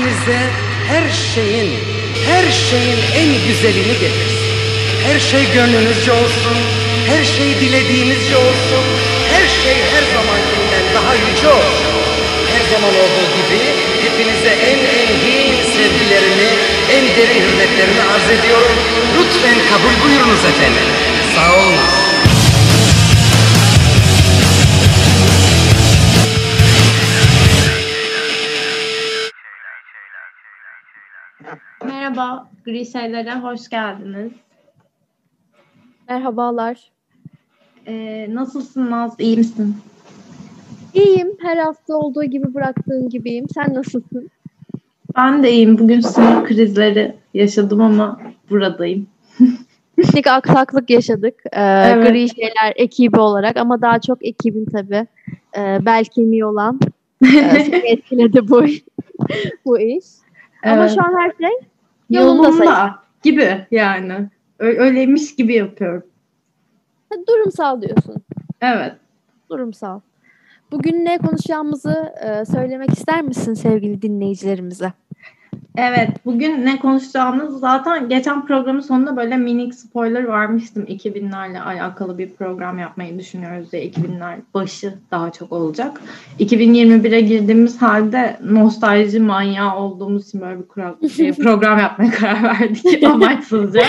hepinize her şeyin, her şeyin en güzelini getirsin. Her şey gönlünüzce olsun, her şey dilediğinizce olsun, her şey her zamankinden daha yüce olsun. Her zaman olduğu gibi hepinize en engin sevgilerimi, en derin hürmetlerimi arz ediyorum. Lütfen kabul buyurunuz efendim. Sağ olunuz. Merhaba, Gri Şeyler'e hoş geldiniz. Merhabalar. Ee, nasılsın Naz, iyi misin? İyiyim. Her hafta olduğu gibi bıraktığın gibiyim. Sen nasılsın? Ben de iyiyim. Bugün sinir krizleri yaşadım ama buradayım. Teknik aksaklık yaşadık. Ee, Evet. Gri Şeyler ekibi olarak ama daha çok ekibin tabii. Ee, bel kemiği olan e, etkiledi bu, bu iş. Ama Evet. şu an her şey yolunda. Yolunda gibi yani. Öyleymiş gibi yapıyorum. durumsal diyorsun. Evet. Durumsal. Bugün ne konuşacağımızı e, söylemek ister misin sevgili dinleyicilerimize? Evet, bugün ne konuşacağımız zaten geçen programın sonunda böyle minik spoiler vermiştim. 2000'lerle alakalı bir program yapmayı düşünüyoruz diye 2000'ler başı daha çok olacak. 2021'e girdiğimiz halde nostalji manyağı olduğumuz için böyle bir program yapmaya karar verdik amaçsızca.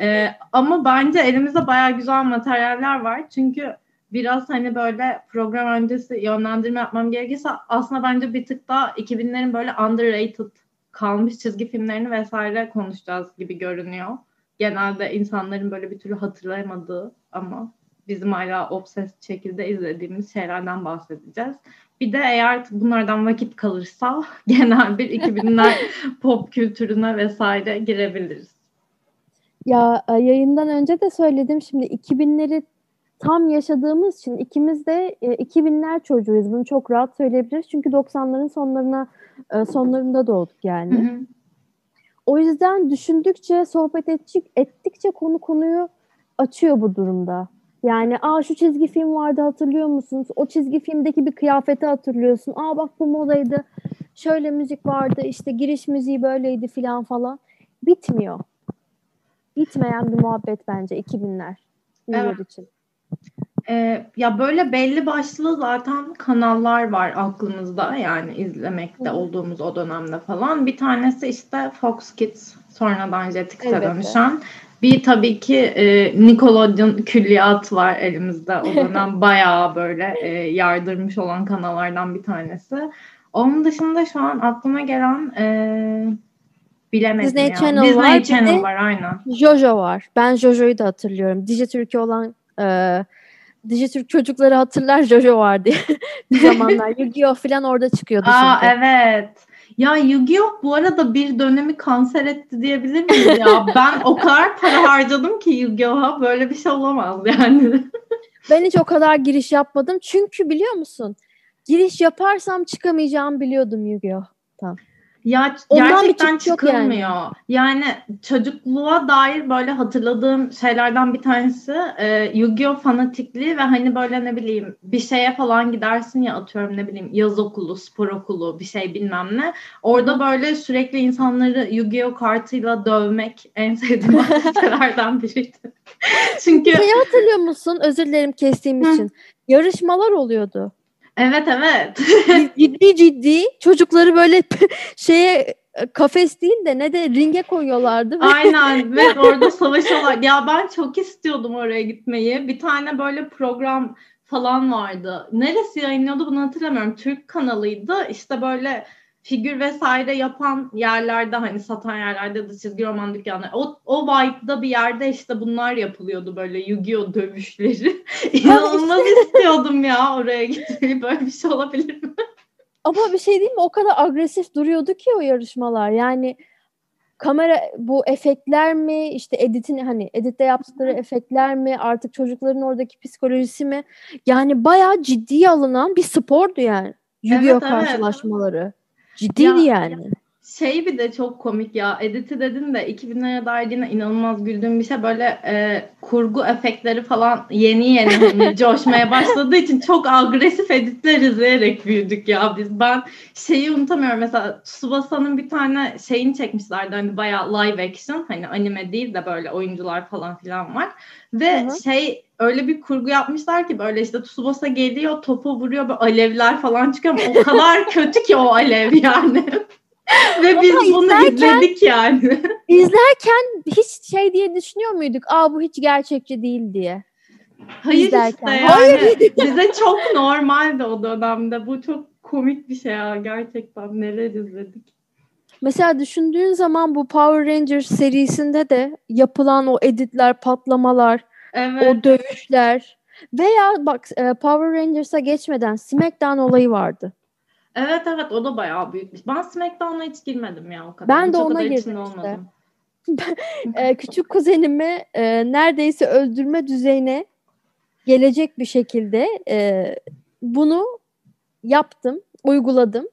Ee, ama bence elimizde bayağı güzel materyaller var. Çünkü biraz hani böyle program öncesi yönlendirme yapmam gerekirse aslında bence bir tık daha 2000'lerin böyle underrated kalmış çizgi filmlerini vesaire konuşacağız gibi görünüyor. Genelde insanların böyle bir türlü hatırlayamadığı ama bizim hala obses şekilde izlediğimiz şeylerden bahsedeceğiz. Bir de eğer bunlardan vakit kalırsa genel bir 2000'ler pop kültürüne vesaire girebiliriz. Ya e, yayından önce de söyledim şimdi 2000'leri tam yaşadığımız için ikimiz de e, 2000'ler çocuğuyuz. Bunu çok rahat söyleyebiliriz. Çünkü 90'ların sonlarına e, sonlarında doğduk yani. Hı hı. O yüzden düşündükçe, sohbet ettik, ettikçe konu konuyu açıyor bu durumda. Yani aa şu çizgi film vardı hatırlıyor musunuz? O çizgi filmdeki bir kıyafeti hatırlıyorsun. Aa bak bu modaydı. Şöyle müzik vardı işte giriş müziği böyleydi filan falan. Bitmiyor. Bitmeyen bir muhabbet bence 2000'ler. Yıllar Evet. için. Ee, ya böyle belli başlı zaten kanallar var aklımızda yani izlemekte olduğumuz o dönemde falan. Bir tanesi işte Fox Kids sonradan Jetix'e Elbette. dönüşen. Bir tabii ki e, Nickelodeon külliyat var elimizde. O dönem bayağı böyle e, yardırmış olan kanallardan bir tanesi. Onun dışında şu an aklıma gelen e, bilemedim Disney ya. Channel Disney var, Channel var aynen. Jojo var. Ben Jojo'yu da hatırlıyorum. Dijitürk'ü olan e, Dijitürk çocukları hatırlar Jojo var diye. bir zamanlar Yu-Gi-Oh falan orada çıkıyordu Aa çünkü. evet. Ya Yu-Gi-Oh bu arada bir dönemi kanser etti diyebilir miyiz ya? ben o kadar para harcadım ki Yu-Gi-Oh'a böyle bir şey olamaz yani. Ben hiç o kadar giriş yapmadım. Çünkü biliyor musun? Giriş yaparsam çıkamayacağımı biliyordum Yu-Gi-Oh. Ya Ondan gerçekten çıkış yok yani. çıkılmıyor. Yani. çocukluğa dair böyle hatırladığım şeylerden bir tanesi e, Yu-Gi-Oh fanatikliği ve hani böyle ne bileyim bir şeye falan gidersin ya atıyorum ne bileyim yaz okulu, spor okulu bir şey bilmem ne. Orada böyle sürekli insanları Yu-Gi-Oh kartıyla dövmek en sevdiğim aktivitelerden biriydi. Çünkü Şeyi hatırlıyor musun? Özür dilerim kestiğim Hı. için. Yarışmalar oluyordu. Evet evet. ciddi ciddi çocukları böyle şeye kafes değil de ne de ringe koyuyorlardı. ve Aynen ve orada savaşıyorlar. Ya ben çok istiyordum oraya gitmeyi. Bir tane böyle program falan vardı. Neresi yayınlıyordu bunu hatırlamıyorum. Türk kanalıydı. İşte böyle figür vesaire yapan yerlerde hani satan yerlerde de çizgi roman dükkanları. O, o vibe'da bir yerde işte bunlar yapılıyordu böyle Yu-Gi-Oh dövüşleri. İnanılmaz istiyordum ya oraya gitmeyi. Böyle bir şey olabilir mi? Ama bir şey değil mi? O kadar agresif duruyordu ki o yarışmalar. Yani kamera bu efektler mi işte editin hani editte yaptıkları efektler mi artık çocukların oradaki psikolojisi mi yani bayağı ciddiye alınan bir spordu yani. Yu-Gi-Oh Evet, evet. karşılaşmaları. Ciddiydi Ya- yani. Şey bir de çok komik ya. Edit'i dedin de 2000'lere dair yine inanılmaz güldüğüm bir şey. Böyle e, kurgu efektleri falan yeni yeni hani coşmaya başladığı için çok agresif editler izleyerek büyüdük ya biz. Ben şeyi unutamıyorum. Mesela Tsubasa'nın bir tane şeyini çekmişlerdi. Hani bayağı live action. Hani anime değil de böyle oyuncular falan filan var. Ve Hı-hı. şey öyle bir kurgu yapmışlar ki böyle işte Tsubasa geliyor topu vuruyor böyle alevler falan çıkıyor ama o kadar kötü ki o alev yani. Ve biz bunu izledik yani. İzlerken hiç şey diye düşünüyor muyduk? Aa bu hiç gerçekçi değil diye. Hayır izlerken. işte yani. Hayır. bize çok normaldi o dönemde. Bu çok komik bir şey ya. Gerçekten neler izledik. Mesela düşündüğün zaman bu Power Rangers serisinde de yapılan o editler, patlamalar, evet. o dövüşler veya bak e, Power Rangers'a geçmeden SmackDown olayı vardı. Evet evet o da bayağı büyükmüş. Ben SmackDown'a hiç girmedim ya o kadar. Ben de hiç ona girdim işte. e, küçük kuzenimi e, neredeyse öldürme düzeyine gelecek bir şekilde e, bunu yaptım, uyguladım.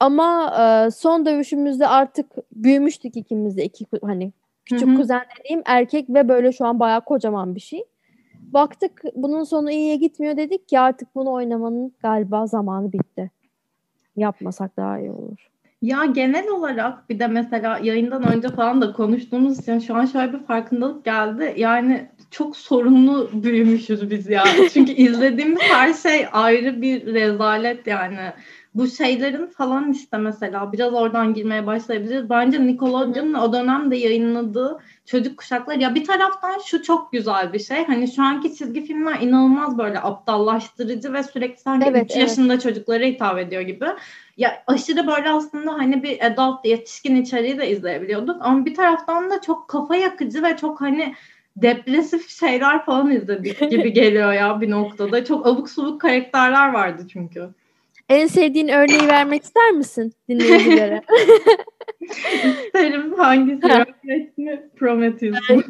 Ama e, son dövüşümüzde artık büyümüştük ikimiz de iki hani küçük Hı-hı. kuzen dediğim erkek ve böyle şu an bayağı kocaman bir şey. Baktık bunun sonu iyiye gitmiyor dedik ki artık bunu oynamanın galiba zamanı bitti yapmasak daha iyi olur. Ya genel olarak bir de mesela yayından önce falan da konuştuğumuz için şu an şöyle bir farkındalık geldi. Yani çok sorunlu büyümüşüz biz ya. Çünkü izlediğimiz her şey ayrı bir rezalet yani bu şeylerin falan işte mesela biraz oradan girmeye başlayabiliriz. Bence Nickelodeon'un o dönemde yayınladığı çocuk kuşaklar ya bir taraftan şu çok güzel bir şey. Hani şu anki çizgi filmler inanılmaz böyle aptallaştırıcı ve sürekli sanki evet, 3 evet. yaşında çocuklara hitap ediyor gibi. Ya aşırı böyle aslında hani bir adult yetişkin içeriği de izleyebiliyorduk. Ama bir taraftan da çok kafa yakıcı ve çok hani depresif şeyler falan izledik gibi geliyor ya bir noktada. Çok abuk subuk karakterler vardı çünkü. En sevdiğin örneği vermek ister misin dinleyicilere? İsterim hangisi? Rocket mi? Prometheus mu?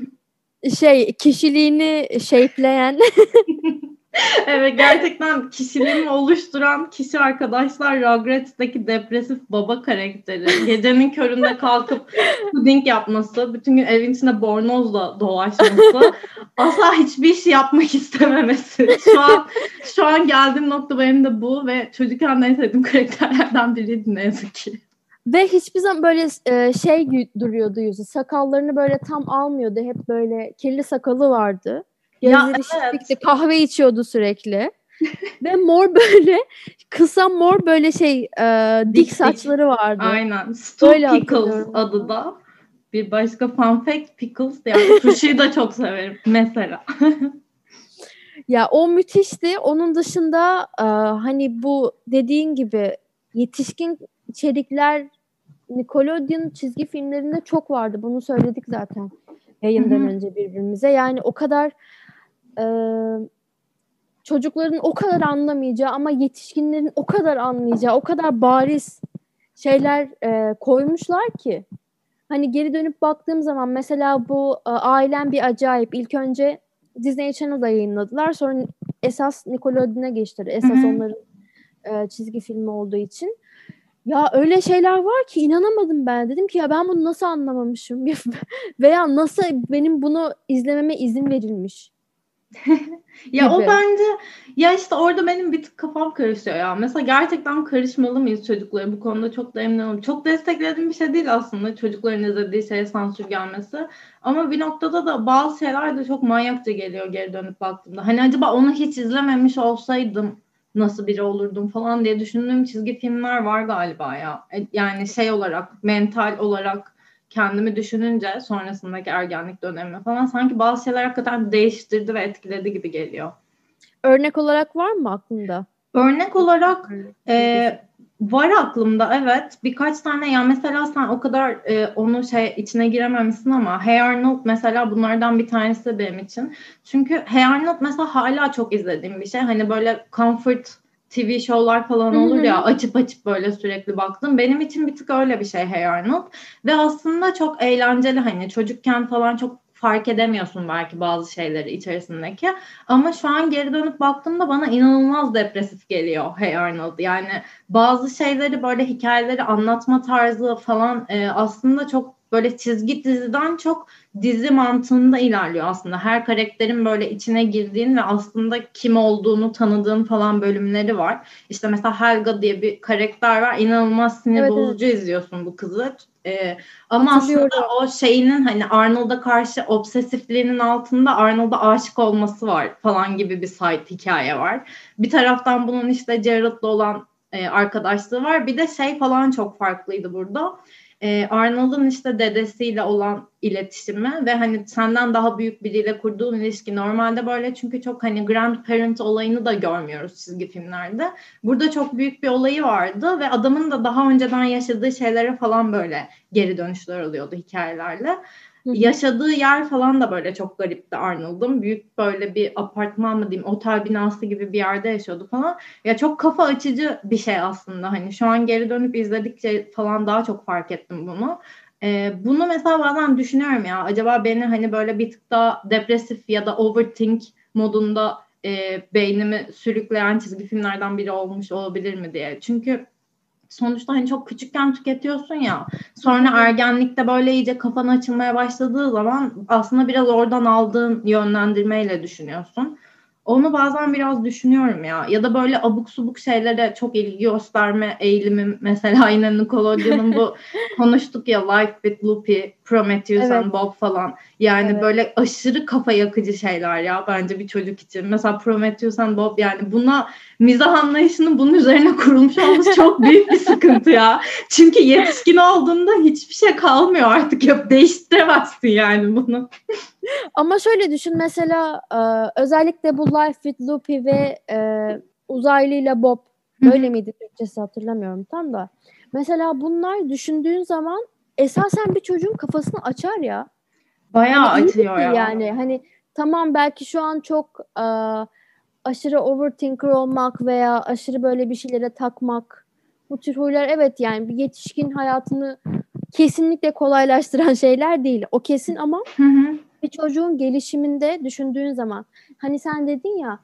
Şey kişiliğini shape'leyen. evet gerçekten kişiliğimi oluşturan kişi arkadaşlar Rugrets'teki depresif baba karakteri. Gecenin köründe kalkıp puding yapması, bütün gün evin içinde bornozla dolaşması, asla hiçbir şey yapmak istememesi. Şu an şu an geldiğim nokta benim de bu ve çocukken en sevdiğim karakterlerden biriydi ne yazık ki. Ve hiçbir zaman böyle e, şey duruyordu yüzü. Sakallarını böyle tam almıyordu. Hep böyle kirli sakalı vardı. Gözleri şişlikti. Kahve içiyordu sürekli. Ve mor böyle kısa mor böyle şey e, dik, dik saçları vardı. Aynen. Öyle Pickles adı da. Bir başka fun fact Pickles yani turşuyu da çok severim mesela. ya o müthişti. Onun dışında e, hani bu dediğin gibi yetişkin içerikler Nickelodeon çizgi filmlerinde çok vardı. Bunu söyledik zaten yayından Hı-hı. önce birbirimize. Yani o kadar e, çocukların o kadar anlamayacağı ama yetişkinlerin o kadar anlayacağı, o kadar bariz şeyler e, koymuşlar ki. Hani geri dönüp baktığım zaman mesela bu e, Ailem Bir Acayip ilk önce Disney Channel'da yayınladılar. Sonra esas Nickelodeon'a geçtiler. Esas Hı-hı. onların e, çizgi filmi olduğu için. Ya öyle şeyler var ki inanamadım ben. Dedim ki ya ben bunu nasıl anlamamışım veya nasıl benim bunu izlememe izin verilmiş. ya gibi. o bence ya işte orada benim bir tık kafam karışıyor ya. Mesela gerçekten karışmalı mıyız çocuklara bu konuda çok da emin olamadım. Çok desteklediğim bir şey değil aslında çocukların izlediği şeye sansür gelmesi. Ama bir noktada da bazı şeyler de çok manyakça geliyor geri dönüp baktığımda. Hani acaba onu hiç izlememiş olsaydım nasıl biri olurdum falan diye düşündüğüm çizgi filmler var galiba ya. E, yani şey olarak, mental olarak kendimi düşününce sonrasındaki ergenlik dönemi falan sanki bazı şeyler hakikaten değiştirdi ve etkiledi gibi geliyor. Örnek olarak var mı aklında? Örnek olarak e, var aklımda evet. Birkaç tane ya mesela sen o kadar e, onu şey içine girememişsin ama Hey Arnold mesela bunlardan bir tanesi benim için. Çünkü Hey Arnold mesela hala çok izlediğim bir şey. Hani böyle comfort TV şovlar falan olur ya açıp açıp böyle sürekli baktım. Benim için bir tık öyle bir şey Hey Arnold. Ve aslında çok eğlenceli hani çocukken falan çok fark edemiyorsun belki bazı şeyleri içerisindeki. Ama şu an geri dönüp baktığımda bana inanılmaz depresif geliyor Hey Arnold. Yani bazı şeyleri böyle hikayeleri anlatma tarzı falan e, aslında çok böyle çizgi diziden çok dizi mantığında ilerliyor aslında. Her karakterin böyle içine girdiğin ve aslında kim olduğunu tanıdığın falan bölümleri var. İşte mesela Helga diye bir karakter var. İnanılmaz sinir evet, bozucu evet. izliyorsun bu kızı. Ee, ama aslında o şeyinin hani Arnold'a karşı obsesifliğinin altında Arnold'a aşık olması var falan gibi bir side hikaye var. Bir taraftan bunun işte Jared'la olan e, arkadaşlığı var. Bir de şey falan çok farklıydı burada e, Arnold'un işte dedesiyle olan iletişimi ve hani senden daha büyük biriyle kurduğun ilişki normalde böyle çünkü çok hani grandparent olayını da görmüyoruz çizgi filmlerde. Burada çok büyük bir olayı vardı ve adamın da daha önceden yaşadığı şeylere falan böyle geri dönüşler oluyordu hikayelerle. Yaşadığı yer falan da böyle çok garipti Arnold'un. Büyük böyle bir apartman mı diyeyim, otel binası gibi bir yerde yaşıyordu falan. Ya çok kafa açıcı bir şey aslında. Hani şu an geri dönüp izledikçe falan daha çok fark ettim bunu. Ee, bunu mesela bazen düşünüyorum ya acaba beni hani böyle bir tık daha depresif ya da overthink modunda e, beynimi sürükleyen çizgi filmlerden biri olmuş olabilir mi diye. Çünkü sonuçta hani çok küçükken tüketiyorsun ya. Sonra ergenlikte böyle iyice kafan açılmaya başladığı zaman aslında biraz oradan aldığın yönlendirmeyle düşünüyorsun. Onu bazen biraz düşünüyorum ya. Ya da böyle abuk subuk şeylere çok ilgi gösterme eğilimim. Mesela yine Nickelodeon'un bu konuştuk ya Life with Loopy, Prometheus evet. and Bob falan. Yani evet. böyle aşırı kafa yakıcı şeyler ya bence bir çocuk için. Mesela Prometheus and Bob yani buna mizah anlayışının bunun üzerine kurulmuş olması çok büyük bir sıkıntı ya. Çünkü yetişkin olduğunda hiçbir şey kalmıyor artık. Yok değiştiremezsin yani bunu. Ama şöyle düşün mesela e, özellikle bu Life with Loopy ve e, uzaylıyla Bob böyle miydi Türkçesi hatırlamıyorum tam da. Mesela bunlar düşündüğün zaman esasen bir çocuğun kafasını açar ya. Bayağı hani açıyor ya. Yani hani tamam belki şu an çok e, aşırı overthinker olmak veya aşırı böyle bir şeylere takmak bu tür huylar evet yani bir yetişkin hayatını kesinlikle kolaylaştıran şeyler değil. O kesin ama hı hı bir çocuğun gelişiminde düşündüğün zaman hani sen dedin ya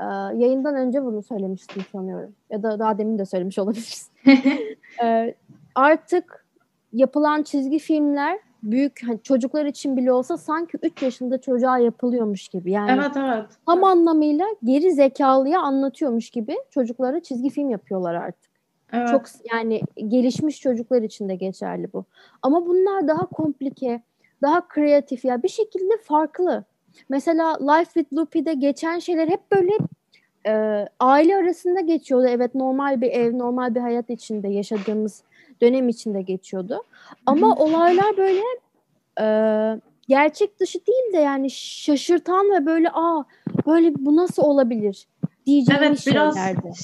e, yayından önce bunu söylemiştin sanıyorum ya da daha demin de söylemiş olabilirsin. e, artık yapılan çizgi filmler büyük hani çocuklar için bile olsa sanki 3 yaşında çocuğa yapılıyormuş gibi. Yani evet evet. Tam anlamıyla geri zekalıya anlatıyormuş gibi çocuklara çizgi film yapıyorlar artık. Evet. Çok yani gelişmiş çocuklar için de geçerli bu. Ama bunlar daha komplike, daha kreatif ya bir şekilde farklı. Mesela Life with Loopy'de geçen şeyler hep böyle e, aile arasında geçiyordu. Evet normal bir ev, normal bir hayat içinde yaşadığımız dönem içinde geçiyordu. Ama olaylar böyle e, gerçek dışı değil de yani şaşırtan ve böyle aa böyle bu nasıl olabilir diyeceğim evet, biraz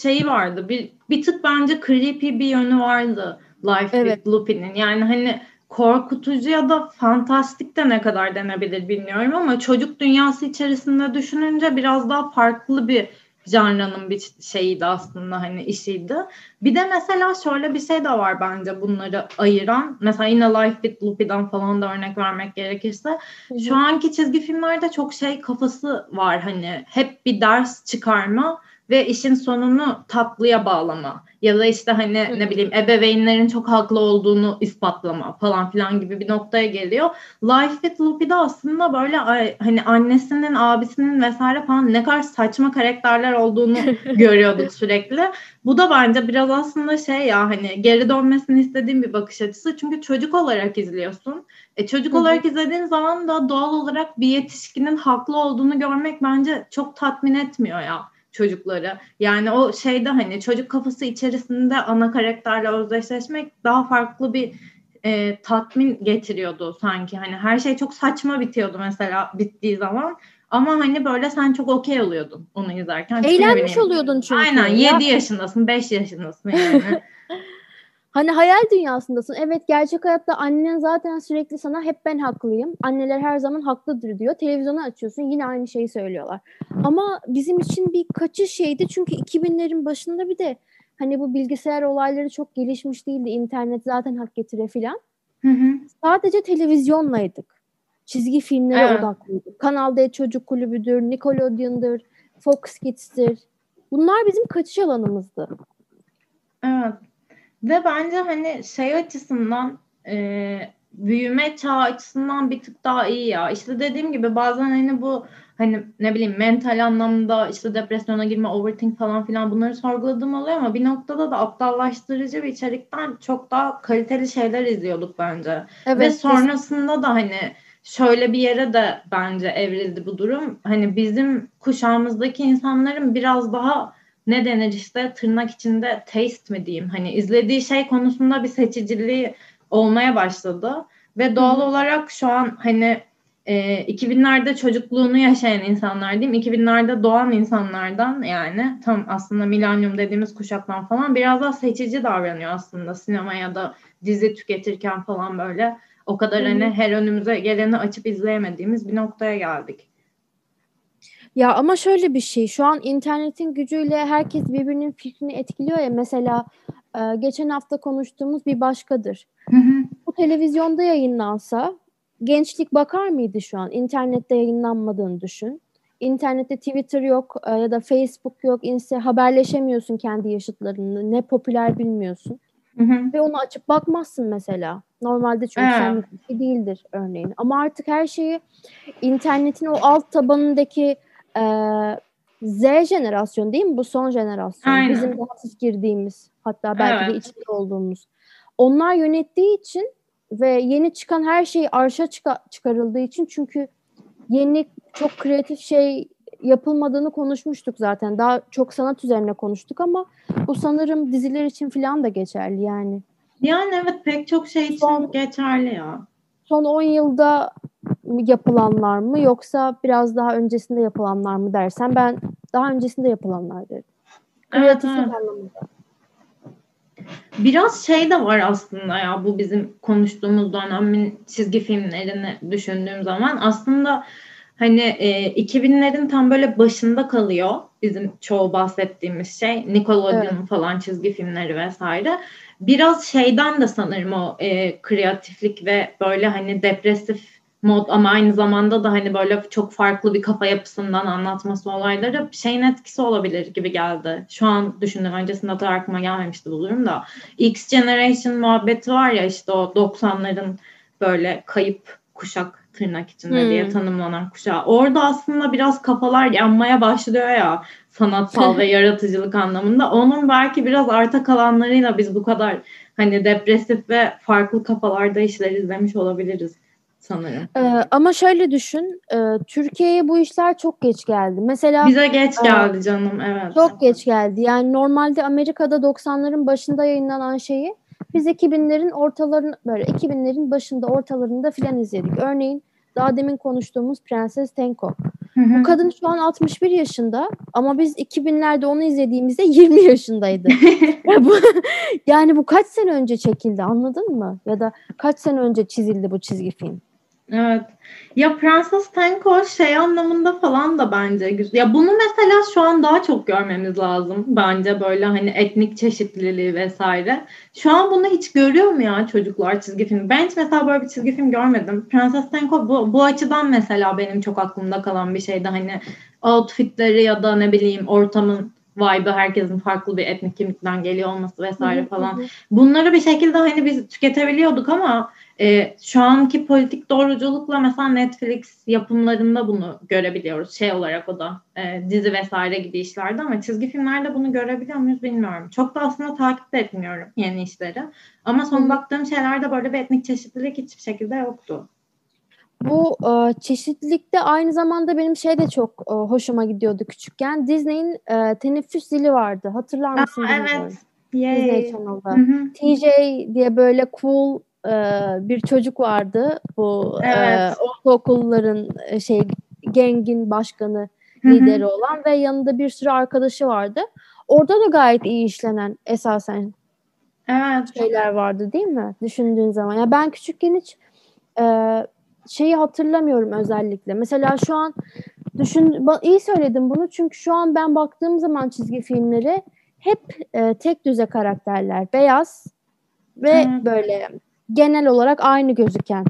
şey vardı. Bir, bir tık bence creepy bir yönü vardı Life evet. with Loopy'nin. Yani hani korkutucu ya da fantastik de ne kadar denebilir bilmiyorum ama çocuk dünyası içerisinde düşününce biraz daha farklı bir janranın bir şeyiydi aslında hani işiydi. Bir de mesela şöyle bir şey de var bence bunları ayıran. Mesela yine Life with Loopy'den falan da örnek vermek gerekirse. Hı-hı. Şu anki çizgi filmlerde çok şey kafası var hani hep bir ders çıkarma ve işin sonunu tatlıya bağlama ya da işte hani ne bileyim ebeveynlerin çok haklı olduğunu ispatlama falan filan gibi bir noktaya geliyor. Life with Loopy'de aslında böyle hani annesinin, abisinin vesaire falan ne kadar saçma karakterler olduğunu görüyorduk sürekli. Bu da bence biraz aslında şey ya hani geri dönmesini istediğim bir bakış açısı. Çünkü çocuk olarak izliyorsun. E, çocuk olarak izlediğin zaman da doğal olarak bir yetişkinin haklı olduğunu görmek bence çok tatmin etmiyor ya çocukları. Yani o şeyde hani çocuk kafası içerisinde ana karakterle özdeşleşmek daha farklı bir e, tatmin getiriyordu sanki. Hani her şey çok saçma bitiyordu mesela bittiği zaman. Ama hani böyle sen çok okey oluyordun onu izlerken. Eğlenmiş oluyordun çünkü. Aynen 7 yaşındasın 5 yaşındasın yani. Hani hayal dünyasındasın. Evet gerçek hayatta annen zaten sürekli sana hep ben haklıyım. Anneler her zaman haklıdır diyor. Televizyonu açıyorsun yine aynı şeyi söylüyorlar. Ama bizim için bir kaçış şeydi. Çünkü 2000'lerin başında bir de hani bu bilgisayar olayları çok gelişmiş değildi. İnternet zaten hak getire filan. Sadece televizyonlaydık. çizgi filmlere Evet. odaklıydık. Kanal D Çocuk Kulübü'dür, Nickelodeon'dır, Fox Kids'tir. Bunlar bizim kaçış alanımızdı. Evet. Ve bence hani şey açısından e, büyüme çağı açısından bir tık daha iyi ya. İşte dediğim gibi bazen hani bu hani ne bileyim mental anlamda işte depresyona girme, overthink falan filan bunları sorguladığım oluyor ama bir noktada da aptallaştırıcı bir içerikten çok daha kaliteli şeyler izliyorduk bence. Evet. Ve sonrasında da hani şöyle bir yere de bence evrildi bu durum. Hani bizim kuşağımızdaki insanların biraz daha ne denir işte? Tırnak içinde taste mi diyeyim? Hani izlediği şey konusunda bir seçiciliği olmaya başladı. Ve doğal olarak şu an hani e, 2000'lerde çocukluğunu yaşayan insanlar diyeyim 2000'lerde doğan insanlardan yani tam aslında milenyum dediğimiz kuşaktan falan biraz daha seçici davranıyor aslında sinema ya da dizi tüketirken falan böyle. O kadar Hı hı. hani her önümüze geleni açıp izleyemediğimiz bir noktaya geldik. Ya ama şöyle bir şey. Şu an internetin gücüyle herkes birbirinin fikrini etkiliyor ya. Mesela e, geçen hafta konuştuğumuz bir başkadır. Bu televizyonda yayınlansa gençlik bakar mıydı şu an? İnternette yayınlanmadığını düşün. İnternette Twitter yok e, ya da Facebook yok. Insta haberleşemiyorsun kendi yaşıtlarınla. Ne popüler bilmiyorsun. Hı hı. Ve onu açıp bakmazsın mesela. Normalde çünkü Evet. senlik bir şey değildir örneğin. Ama artık her şeyi internetin o alt tabanındaki e, Z jenerasyon değil mi? Bu son jenerasyon. Aynen. Bizim daha sık girdiğimiz hatta belki de Evet. içinde olduğumuz. Onlar yönettiği için ve yeni çıkan her şey arşa çıka- çıkarıldığı için çünkü yeni çok kreatif şey yapılmadığını konuşmuştuk zaten. Daha çok sanat üzerine konuştuk ama bu sanırım diziler için falan da geçerli yani. Yani evet pek çok şey için Son- geçerli ya. Son 10 yılda yapılanlar mı yoksa biraz daha öncesinde yapılanlar mı dersen ben daha öncesinde yapılanlar derim. Evet, evet. anlamında. Biraz şey de var aslında ya bu bizim konuştuğumuz dönemin çizgi filmlerini düşündüğüm zaman aslında hani e, 2000'lerin tam böyle başında kalıyor bizim çoğu bahsettiğimiz şey Nickelodeon falan çizgi filmleri vesaire. Biraz şeyden de sanırım o e, kreatiflik ve böyle hani depresif mod ama aynı zamanda da hani böyle çok farklı bir kafa yapısından anlatması olayları şeyin etkisi olabilir gibi geldi. Şu an düşündüm öncesinde de aklıma gelmemişti bu durum da. X Generation muhabbeti var ya işte o 90'ların böyle kayıp kuşak tırnak içinde Hmm. diye tanımlanan kuşağı. Orada aslında biraz kafalar yanmaya başlıyor ya sanatsal ve yaratıcılık anlamında. Onun belki biraz arta kalanlarıyla biz bu kadar hani depresif ve farklı kafalarda işler izlemiş olabiliriz sanırım. Ee, ama şöyle düşün, e, Türkiye'ye bu işler çok geç geldi. Mesela Bize geç geldi canım evet. çok geç geldi. Yani normalde Amerika'da 90'ların başında yayınlanan şeyi biz 2000'lerin ortalarını böyle 2000'lerin başında ortalarında filan izledik. Örneğin daha demin konuştuğumuz Prenses Tenko. Hı hı. Bu kadın şu an 61 yaşında ama biz 2000'lerde onu izlediğimizde 20 yaşındaydı. Ya bu, yani bu kaç sene önce çekildi anladın mı? Ya da kaç sene önce çizildi bu çizgi film? Evet. Ya Prenses Tenko şey anlamında falan da bence güzel. Ya bunu mesela şu an daha çok görmemiz lazım. Bence böyle hani etnik çeşitliliği vesaire. Şu an bunu hiç görüyor mu ya çocuklar çizgi film? Ben hiç mesela böyle bir çizgi film görmedim. Prenses Tenko bu, bu açıdan mesela benim çok aklımda kalan bir şeydi. Hani outfitleri ya da ne bileyim ortamın vibe'ı herkesin farklı bir etnik kimlikten geliyor olması vesaire falan. Bunları bir şekilde hani biz tüketebiliyorduk ama e, şu anki politik doğruculukla mesela Netflix yapımlarında bunu görebiliyoruz. Şey olarak o da e, dizi vesaire gibi işlerde ama çizgi filmlerde bunu görebiliyor muyuz bilmiyorum. Çok da aslında takip de etmiyorum yeni işleri. Ama son Hı. baktığım şeylerde böyle bir etnik çeşitlilik hiçbir şekilde yoktu. Bu e, çeşitlilikte aynı zamanda benim şey de çok e, hoşuma gidiyordu küçükken. Disney'in e, teneffüs zili vardı. Hatırlar mısın? Aa, evet. Disney. Channel'da. Hı hı. TJ diye böyle cool e, bir çocuk vardı. Bu e, Evet. ortaokulların e, şey gengin başkanı lideri olan ve yanında bir sürü arkadaşı vardı. Orada da gayet iyi işlenen esasen Evet. şeyler vardı değil mi? Düşündüğün zaman. Ya ben küçükken hiç e, şeyi hatırlamıyorum özellikle. Mesela şu an düşün iyi söyledim bunu çünkü şu an ben baktığım zaman çizgi filmleri hep e, tek düze karakterler. Beyaz ve Evet. böyle genel olarak aynı gözüken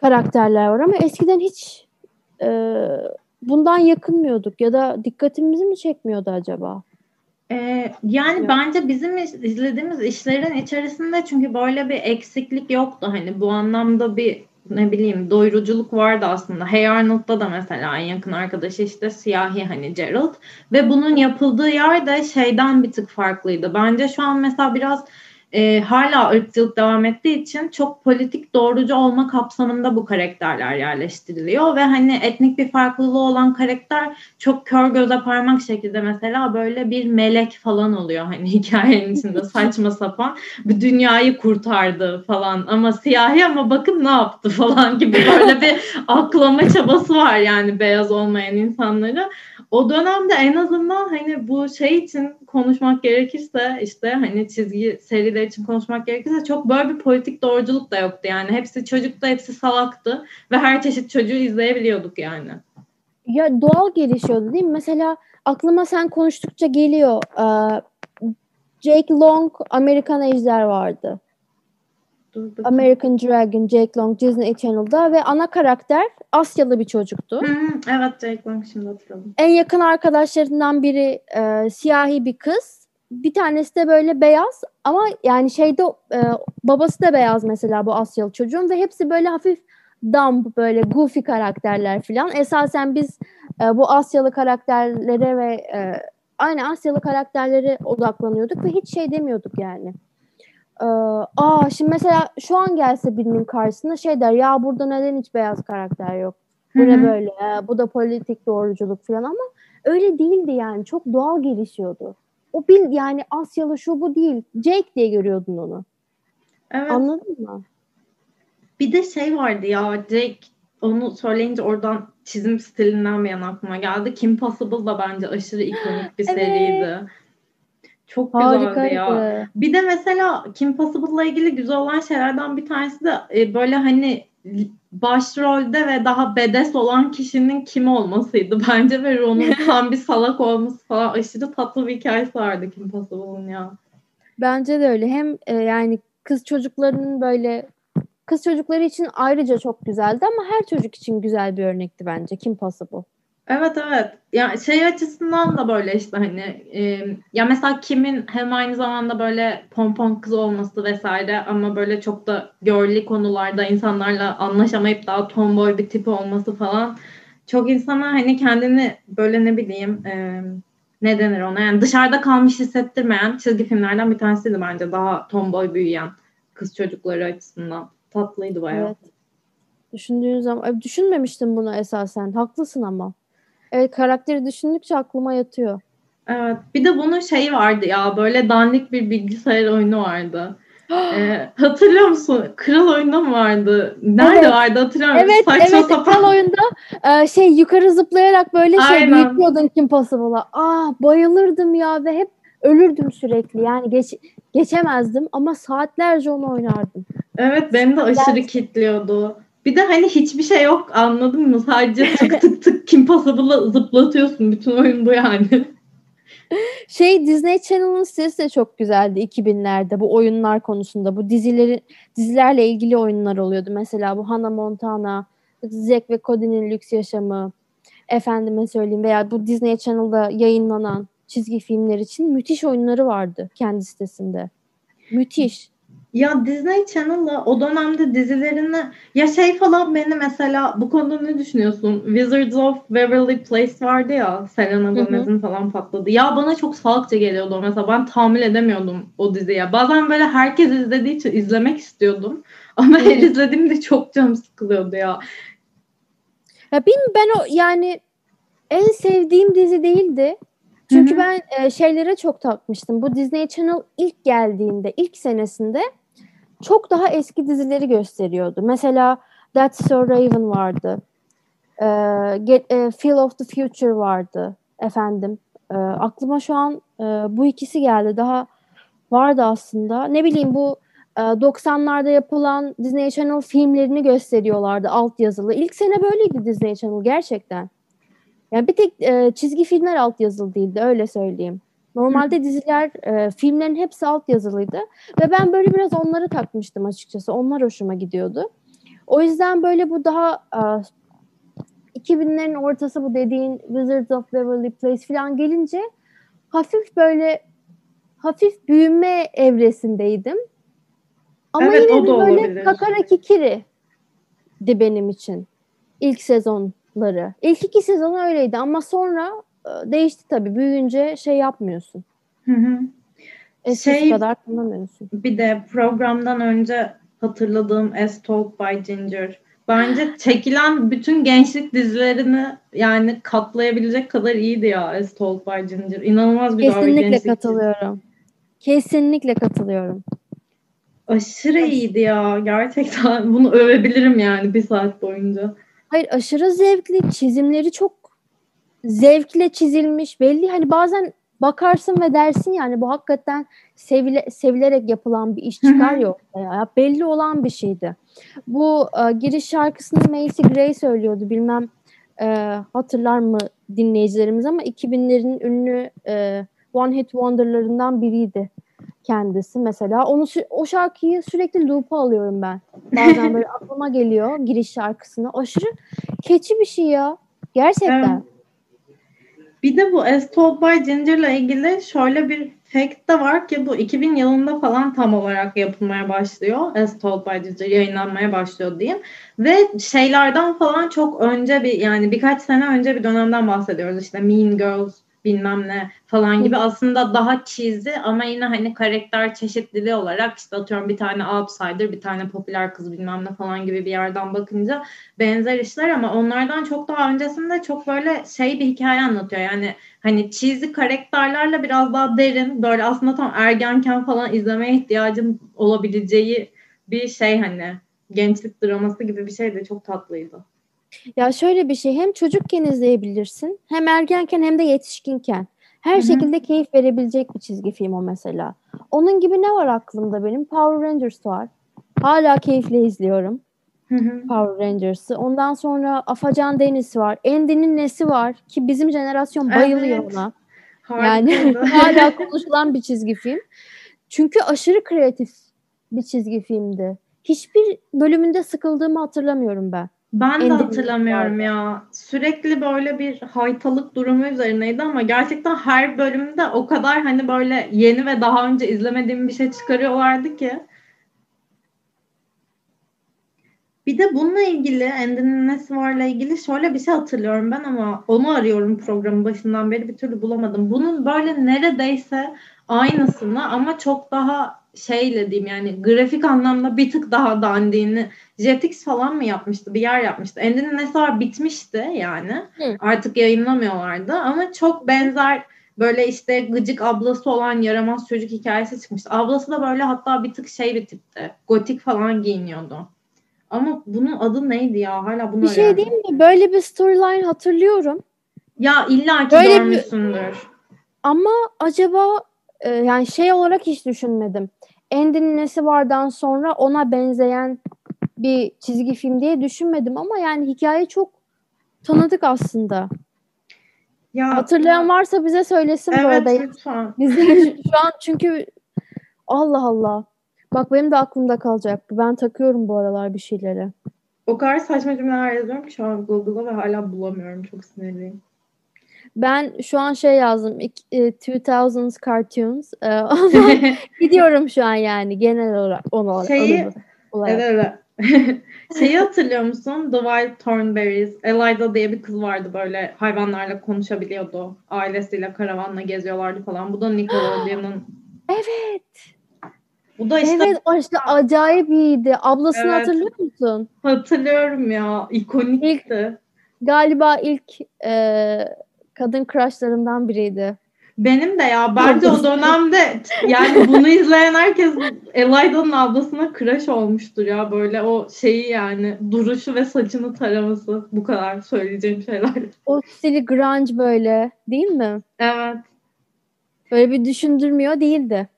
karakterler var ama eskiden hiç e, bundan yakınmıyorduk ya da dikkatimizi mi çekmiyordu acaba? Ee, yani evet. bence bizim izlediğimiz işlerin içerisinde çünkü böyle bir eksiklik yoktu. Hani bu anlamda bir ne bileyim doyuruculuk vardı aslında. Hey Arnold'da da mesela en yakın arkadaşı işte siyahi hani Gerald ve bunun yapıldığı yer de şeyden bir tık farklıydı. Bence şu an mesela biraz e, hala ırkçılık devam ettiği için çok politik doğrucu olma kapsamında bu karakterler yerleştiriliyor ve hani etnik bir farklılığı olan karakter çok kör göze parmak şekilde mesela böyle bir melek falan oluyor hani hikayenin içinde saçma sapan. Bir dünyayı kurtardı falan ama siyahi ama bakın ne yaptı falan gibi böyle bir aklama çabası var yani beyaz olmayan insanları o dönemde en azından hani bu şey için konuşmak gerekirse işte hani çizgi seriler için konuşmak gerekirse çok böyle bir politik doğruculuk da yoktu yani. Hepsi çocuktu, hepsi salaktı ve her çeşit çocuğu izleyebiliyorduk yani. Ya doğal gelişiyordu değil mi? Mesela aklıma sen konuştukça geliyor. Jake Long Amerikan Ejder vardı. American Dragon, Jake Long Disney Channel'da ve ana karakter Asyalı bir çocuktu. Hı, evet Jake Long şimdi hatırladım. En yakın arkadaşlarından biri e, siyahi bir kız. Bir tanesi de böyle beyaz ama yani şeyde e, babası da beyaz mesela bu Asyalı çocuğun ve hepsi böyle hafif dumb böyle goofy karakterler falan. Esasen biz e, bu Asyalı karakterlere ve e, aynı Asyalı karakterlere odaklanıyorduk ve hiç şey demiyorduk yani. Ee, aa şimdi mesela şu an gelse birinin karşısına şey der ya burada neden hiç beyaz karakter yok? Bu Hı-hı. ne böyle? Bu da politik doğruculuk falan ama öyle değildi yani. Çok doğal gelişiyordu. O bil yani Asyalı şu bu değil. Jake diye görüyordun onu. Evet. Anladın mı? Bir de şey vardı ya Jake onu söyleyince oradan çizim stilinden bir yana aklıma geldi. Kim Possible da bence aşırı ikonik bir evet. seriydi. Çok güzeldi Harikaydı. ya. Bir de mesela Kim Possible'la ilgili güzel olan şeylerden bir tanesi de e, böyle hani başrolde ve daha bedes olan kişinin kim olmasıydı bence ve onun tam bir salak olması falan aşırı tatlı bir hikayesi vardı Kim Possible'ın ya. Bence de öyle. Hem e, yani kız çocuklarının böyle kız çocukları için ayrıca çok güzeldi ama her çocuk için güzel bir örnekti bence Kim Possible. Evet evet. Ya şey açısından da böyle işte hani e, ya mesela kimin hem aynı zamanda böyle pompon kız olması vesaire ama böyle çok da girly konularda insanlarla anlaşamayıp daha tomboy bir tipi olması falan çok insana hani kendini böyle ne bileyim e, ne denir ona yani dışarıda kalmış hissettirmeyen çizgi filmlerden bir tanesiydi bence daha tomboy büyüyen kız çocukları açısından tatlıydı bayağı. Evet. Düşündüğün zaman düşünmemiştim bunu esasen haklısın ama. Evet karakteri düşündükçe aklıma yatıyor. Evet. Bir de bunun şeyi vardı ya böyle dandik bir bilgisayar oyunu vardı. ee, hatırlıyor musun? Kral oyunda mı vardı? Nerede evet. vardı hatırlamıyorum. Evet, Saçma evet. Sapan. Kral oyunda e, şey yukarı zıplayarak böyle şey Aynen. büyütüyordun Kim Possible'a. Aa bayılırdım ya ve hep ölürdüm sürekli. Yani geç, geçemezdim ama saatlerce onu oynardım. Evet beni de aşırı kitliyordu. Bir de hani hiçbir şey yok anladın mı? Sadece tık tık tık Kim Possible'la zıplatıyorsun. Bütün oyun bu yani. Şey Disney Channel'ın sitesi de çok güzeldi 2000'lerde bu oyunlar konusunda. Bu dizileri dizilerle ilgili oyunlar oluyordu. Mesela bu Hannah Montana, Zack ve Cody'nin lüks yaşamı, efendime söyleyeyim veya bu Disney Channel'da yayınlanan çizgi filmler için müthiş oyunları vardı kendi sitesinde. Müthiş. Ya Disney Channel'la o dönemde dizilerini ya şey falan beni mesela bu konuda ne düşünüyorsun? Wizards of Waverly Place vardı ya Selena Gomez'in falan patladı. Ya bana çok salakça geliyordu mesela ben tahammül edemiyordum o diziye. Bazen böyle herkes izlediği için izlemek istiyordum. Ama her izlediğimde çok canım sıkılıyordu ya. Ya bilmiyorum ben o yani en sevdiğim dizi değildi. Çünkü Hı-hı. ben e, şeylere çok takmıştım. Bu Disney Channel ilk geldiğinde, ilk senesinde çok daha eski dizileri gösteriyordu. Mesela That's So Raven vardı. E, Get, e, Feel of the Future vardı efendim. E, aklıma şu an e, bu ikisi geldi. Daha vardı aslında. Ne bileyim bu e, 90'larda yapılan Disney Channel filmlerini gösteriyorlardı alt yazılı. İlk sene böyleydi Disney Channel gerçekten. Yani bir tek e, çizgi filmler alt yazılı değildi öyle söyleyeyim. Normalde diziler, e, filmlerin hepsi alt yazılıydı ve ben böyle biraz onları takmıştım açıkçası. Onlar hoşuma gidiyordu. O yüzden böyle bu daha e, 2000'lerin ortası bu dediğin Wizards of Waverly Place falan gelince hafif böyle hafif büyüme evresindeydim. Ama Evet, yine o de da böyle olabilir. kakara kikiri di benim için ilk sezonları. İlk iki sezon öyleydi ama sonra değişti tabii. Büyüyünce şey yapmıyorsun. Hı hı. Eskisi Şey- kadar kullanamıyorsun. Bir de programdan önce hatırladığım As Told by Ginger. Bence çekilen bütün gençlik dizilerini yani katlayabilecek kadar iyiydi ya As Told by Ginger. İnanılmaz güzel bir Kesinlikle gençlik dizisi. katılıyorum. Kesinlikle katılıyorum. Aşırı iyiydi ya. Gerçekten bunu övebilirim yani bir saat boyunca. Hayır aşırı zevkli. Çizimleri çok zevkle çizilmiş. Belli hani bazen bakarsın ve dersin yani bu hakikaten sevile, sevilerek yapılan bir iş çıkar hı. ya ortaya. Belli olan bir şeydi. Bu e, giriş şarkısını Macy Gray söylüyordu. Bilmem e, hatırlar mı dinleyicilerimiz ama 2000'lerin ünlü e, One Hit Wonder'larından biriydi kendisi mesela. Onu o şarkıyı sürekli loop'a alıyorum ben. Bazen böyle aklıma geliyor giriş şarkısını. Aşırı keçi bir şey ya. Gerçekten. Evet. Bir de bu As Told by Ginger'la ilgili şöyle bir fact de var ki bu 2000 yılında falan tam olarak yapılmaya başlıyor. As Told by Ginger yayınlanmaya başlıyor diyeyim. Ve şeylerden falan çok önce bir yani birkaç sene önce bir dönemden bahsediyoruz. İşte Mean Girls bilmem ne falan gibi aslında daha cheesy ama yine hani karakter çeşitliliği olarak işte atıyorum bir tane outsider bir tane popüler kız bilmem ne falan gibi bir yerden bakınca benzer işler ama onlardan çok daha öncesinde çok böyle şey bir hikaye anlatıyor. Yani hani cheesy karakterlerle biraz daha derin böyle aslında tam ergenken falan izlemeye ihtiyacım olabileceği bir şey hani gençlik draması gibi bir şey de çok tatlıydı. Ya şöyle bir şey hem çocukken izleyebilirsin hem ergenken hem de yetişkinken. Her Hı hı. şekilde keyif verebilecek bir çizgi film o mesela. Onun gibi ne var aklımda benim? Power Rangers var. Hala keyifle izliyorum Hı hı. Power Rangers'ı. Ondan sonra Afacan Deniz var. Andy'nin nesi var ki bizim jenerasyon bayılıyor Evet. ona. Yani hala konuşulan bir çizgi film. Çünkü aşırı kreatif bir çizgi filmdi. Hiçbir bölümünde sıkıldığımı hatırlamıyorum ben. Ben de hatırlamıyorum ya. Sürekli böyle bir haytalık durumu üzerineydi ama gerçekten her bölümde o kadar hani böyle yeni ve daha önce izlemediğim bir şey çıkarıyorlardı ki. Bir de bununla ilgili, Andy'nin nesi varla ilgili şöyle bir şey hatırlıyorum ben ama onu arıyorum programın başından beri bir türlü bulamadım. Bunun böyle neredeyse aynısını ama çok daha şeyle diyeyim yani grafik anlamda bir tık daha dandiğini Jetix falan mı yapmıştı? Bir yer yapmıştı. Andy'nin nesi var bitmişti yani. Hı. Artık yayınlamıyorlardı ama çok benzer böyle işte gıcık ablası olan yaramaz çocuk hikayesi çıkmıştı. Ablası da böyle hatta bir tık şey bir tipti. Gotik falan giyiniyordu. Ama bunun adı neydi ya? Hala bunu Bir şey arıyorum. diyeyim mi? Böyle bir storyline hatırlıyorum. Ya illa ki Böyle bir- görmüşsündür. Ama acaba e, yani şey olarak hiç düşünmedim. Andy'nin nesi vardan sonra ona benzeyen bir çizgi film diye düşünmedim ama yani hikaye çok tanıdık aslında. Ya, Hatırlayan varsa bize söylesin bu Evet arada. lütfen. Bizde şu an çünkü Allah Allah. Bak benim de aklımda kalacak. Ben takıyorum bu aralar bir şeyleri. O kadar saçma cümleler yazıyorum ki şu an Google'a ve hala bulamıyorum. Çok sinirliyim. Ben şu an şey yazdım. ik- e, 2000s cartoons. E, gidiyorum şu an yani genel olarak ona Şeyi- olarak. Evet evet. Şeyi hatırlıyor musun? The Wild Thornberries. Eliza diye bir kız vardı böyle hayvanlarla konuşabiliyordu. Ailesiyle karavanla geziyorlardı falan. Bu da Nickelodeon'un. Evet. Bu da işte Evet o işte acayip iyiydi. Ablasını Evet. hatırlıyor musun? hatırlıyorum ya. ikonikti. Galiba ilk e, kadın crushlarımdan biriydi. Benim de ya bence o dönemde yani bunu izleyen herkes Eliza'nın ablasına crush olmuştur ya böyle o şeyi yani duruşu ve saçını taraması bu kadar söyleyeceğim şeyler. O stili grunge böyle değil mi? Evet. Böyle bir düşündürmüyor değildi.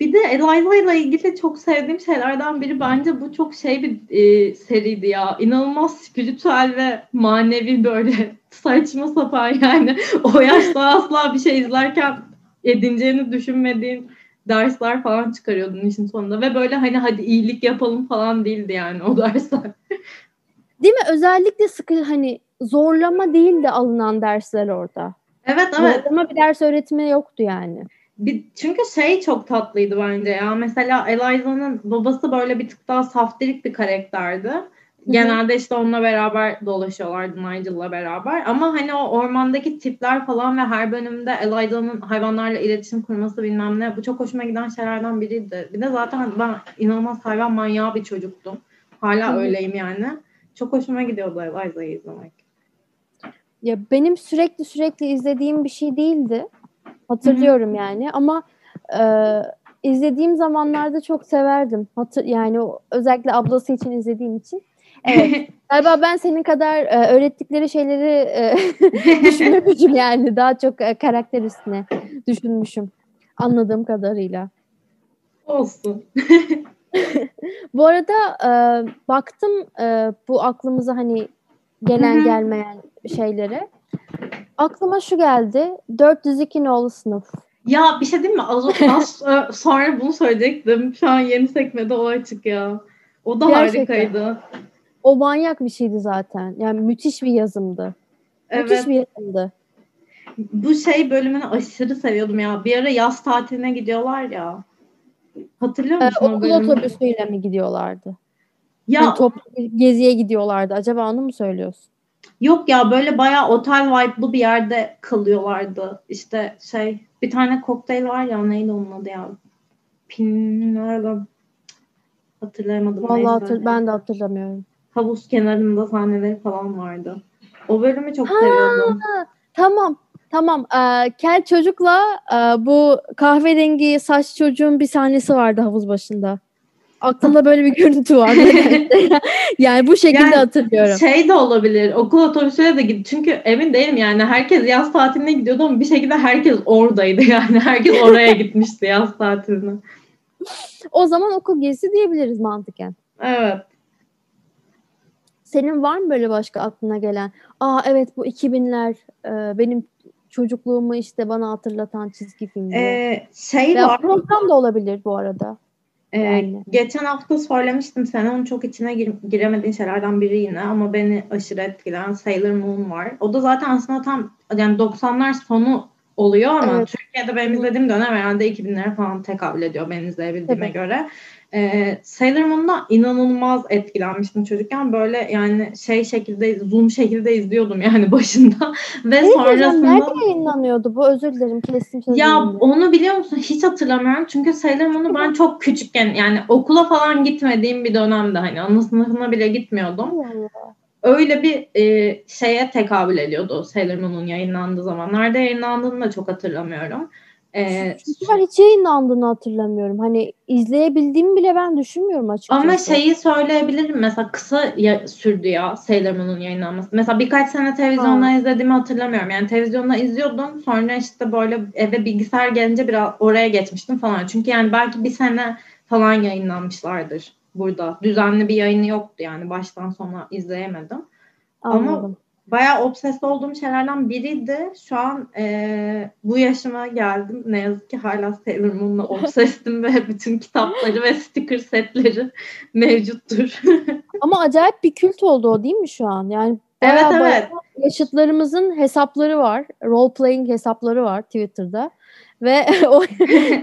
Bir de Eliza ile ilgili çok sevdiğim şeylerden biri bence bu çok şey bir e, seriydi ya. İnanılmaz spiritüel ve manevi böyle saçma sapan yani. O yaşta asla bir şey izlerken edineceğini düşünmediğin dersler falan çıkarıyordun işin sonunda. Ve böyle hani hadi iyilik yapalım falan değildi yani o dersler. Değil mi? Özellikle sıkı hani zorlama değil de alınan dersler orada. Evet evet. Zorlama bir ders öğretimi yoktu yani. Bir, çünkü şey çok tatlıydı bence ya. Mesela Eliza'nın babası böyle bir tık daha saftirik bir karakterdi. Genelde işte onunla beraber dolaşıyorlardı Nigel'la beraber. Ama hani o ormandaki tipler falan ve her bölümde Eliza'nın hayvanlarla iletişim kurması bilmem ne. Bu çok hoşuma giden şeylerden biriydi. Bir de zaten ben inanılmaz hayvan manyağı bir çocuktum. Hala öyleyim yani. Çok hoşuma gidiyordu Eliza'yı izlemek. Ya benim sürekli sürekli izlediğim bir şey değildi. Hatırlıyorum yani ama e, izlediğim zamanlarda çok severdim. Hatır, yani o, özellikle ablası için izlediğim için. Evet. Galiba ben senin kadar e, öğrettikleri şeyleri e, düşünmemişim yani. Daha çok e, karakter üstüne düşünmüşüm. Anladığım kadarıyla. Olsun. Bu arada e, baktım e, bu aklımıza hani gelen gelmeyen şeylere. Aklıma şu geldi. 402 nolu sınıf. Ya bir şey diyeyim mi? Az, az sonra bunu söyleyecektim. Şu an yeni sekmede o açık ya. O da Gerçekten. harikaydı. O manyak bir şeydi zaten. Yani müthiş bir yazımdı. Evet. Müthiş bir yazımdı. Bu şey bölümünü aşırı seviyordum ya. Bir ara yaz tatiline gidiyorlar ya. Hatırlıyor Ee, musun o okul bölümü? otobüsüyle mi gidiyorlardı? Ya Hani toplu geziye gidiyorlardı. Acaba onu mu söylüyorsun? Yok ya böyle bayağı otel vibe'lı bir yerde kalıyorlardı. İşte şey bir tane kokteyl var ya neydi onun adı ya? Pinarda hatırlayamadım. Vallahi hatır, ben de hatırlamıyorum. Havuz kenarında sahneleri falan vardı. O bölümü çok seviyordum. Tamam. Tamam. Ee, kel çocukla e, bu kahverengi saç çocuğun bir sahnesi vardı havuz başında. Aklımda böyle bir görüntü var. yani bu şekilde Yani hatırlıyorum. Şey de olabilir. Okul otobüsüyle de git. Çünkü emin değilim yani. Herkes yaz tatiline gidiyordu ama bir şekilde herkes oradaydı yani. Herkes oraya gitmişti yaz tatiline. O zaman okul gezisi diyebiliriz mantıken. Evet. Senin var mı böyle başka aklına gelen? Aa evet bu 2000'ler e, benim çocukluğumu işte bana hatırlatan çizgi film. diye. Ee, şey Veya var. program da olabilir bu arada. Ee, Yani. Geçen hafta söylemiştim sana onun çok içine gir- giremediğin şeylerden biri yine ama beni aşırı etkileyen Sailor Moon var. O da zaten aslında tam yani 90'lar sonu oluyor ama Evet. Türkiye'de benim izlediğim dönem herhalde 2000'lere falan tekabül ediyor benim izleyebildiğime Tabii. göre. Ee, Sailor Moon'da inanılmaz etkilenmiştim çocukken. Böyle yani şey şekilde zoom şekilde izliyordum yani başında ve Ne sonrasında Nerede yayınlanıyordu bu? Özür dilerim kestim sözünü. ya onu biliyor musun? Hiç hatırlamıyorum. Çünkü Sailor Moon'u ben çok küçükken yani okula falan gitmediğim bir dönemde hani ana sınıfına bile gitmiyordum. Allah. Öyle bir e, şeye tekabül ediyordu Sailor Moon'un yayınlandığı zaman. Nerede yayınlandığını da çok hatırlamıyorum. E, Bu sefer hiç yayınlandığını hatırlamıyorum. Hani izleyebildiğimi bile ben düşünmüyorum açıkçası. ama şeyi söyleyebilirim. Mesela kısa ya, sürdü ya Sailor Moon'un yayınlanması. Mesela birkaç sene televizyonda izlediğimi hatırlamıyorum. Yani televizyonda izliyordum. Sonra işte böyle eve bilgisayar gelince biraz oraya geçmiştim falan. Çünkü yani belki bir sene falan yayınlanmışlardır burada. Düzenli bir yayını yoktu yani. Baştan sona izleyemedim. ama- Anladım. Bayağı obsesli olduğum şeylerden biriydi. Şu an eee, bu yaşıma geldim. Ne yazık ki hala Sailor Moon'la obsestim ve bütün kitapları ve sticker setleri mevcuttur. Ama acayip bir kült oldu o değil mi şu an? Yani evet bayağı evet. bayağı yaşıtlarımızın hesapları var. Role playing hesapları var Twitter'da. Ve o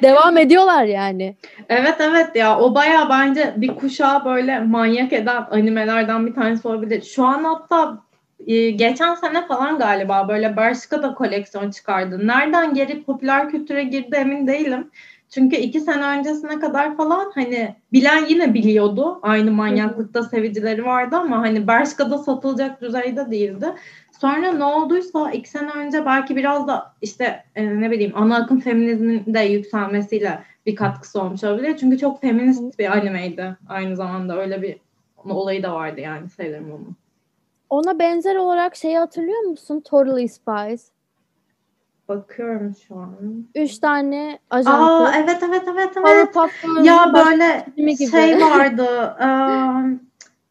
devam ediyorlar yani. Evet evet ya o bayağı bence bir kuşağı böyle manyak eden animelerden bir tanesi olabilir. Şu an hatta e, geçen sene falan galiba böyle Bershka da koleksiyon çıkardı. Nereden geri popüler kültüre girdi emin değilim. Çünkü iki sene öncesine kadar falan hani bilen yine biliyordu. Aynı manyaklıkta sevicileri vardı ama hani Bershka'da satılacak düzeyde değildi. Sonra ne olduysa iki sene önce belki biraz da işte e, ne bileyim ana akım feminizmin de yükselmesiyle bir katkısı olmuş olabilir. Çünkü çok feminist bir animeydi. Aynı zamanda öyle bir olayı da vardı yani Sailor Moon'un. Ona benzer olarak şeyi hatırlıyor musun? Totally Spies. Bakıyorum şu an. Üç tane ajan Aa evet evet evet evet. Ya böyle gibi. şey vardı. eee,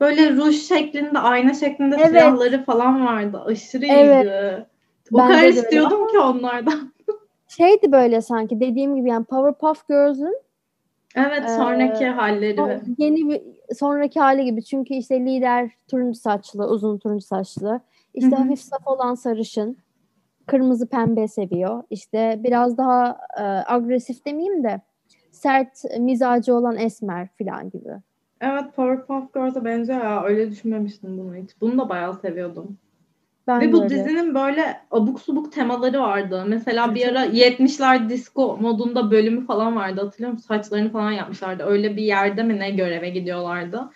böyle ruj şeklinde, ayna şeklinde Evet. silahları falan vardı. Aşırı Evet. iyiydi. O Bende kadar öyle istiyordum ki onlardan. Şeydi böyle sanki dediğim gibi yani Powerpuff Girls'ın Evet Ee, sonraki o halleri. yeni bir sonraki hali gibi. Çünkü işte lider turuncu saçlı, uzun turuncu saçlı. İşte hafif saf olan sarışın. Kırmızı pembe seviyor. İşte biraz daha e, agresif demeyeyim de sert mizacı olan esmer falan gibi. Evet Powerpuff Girls'a benziyor ya. Öyle düşünmemiştim bunu hiç. Bunu da bayağı seviyordum. Ben Ve bu böyle. dizinin böyle abuk subuk temaları vardı. Mesela bir ara 70'ler disco modunda bölümü falan vardı. Hatırlıyor musun? Saçlarını falan yapmışlardı. Öyle bir yerde mi ne göreve gidiyorlardı.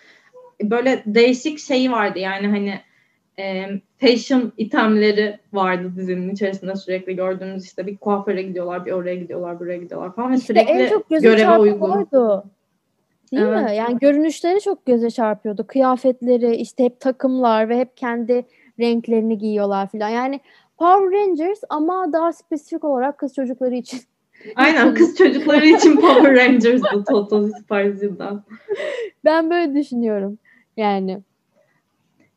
Böyle değişik şey vardı yani hani e, fashion itemleri vardı dizinin içerisinde sürekli gördüğümüz işte bir kuaföre gidiyorlar, bir oraya gidiyorlar, buraya gidiyorlar falan ve İşte sürekli en çok göreve uygun. oydu. Değil Evet. mi? Yani görünüşleri çok göze çarpıyordu. Kıyafetleri, işte hep takımlar ve hep kendi renklerini giyiyorlar falan. Yani Power Rangers ama daha spesifik olarak kız çocukları için. Aynen kız çocukları için Power Rangers'dı Total Spice'dan. Ben böyle düşünüyorum. Yani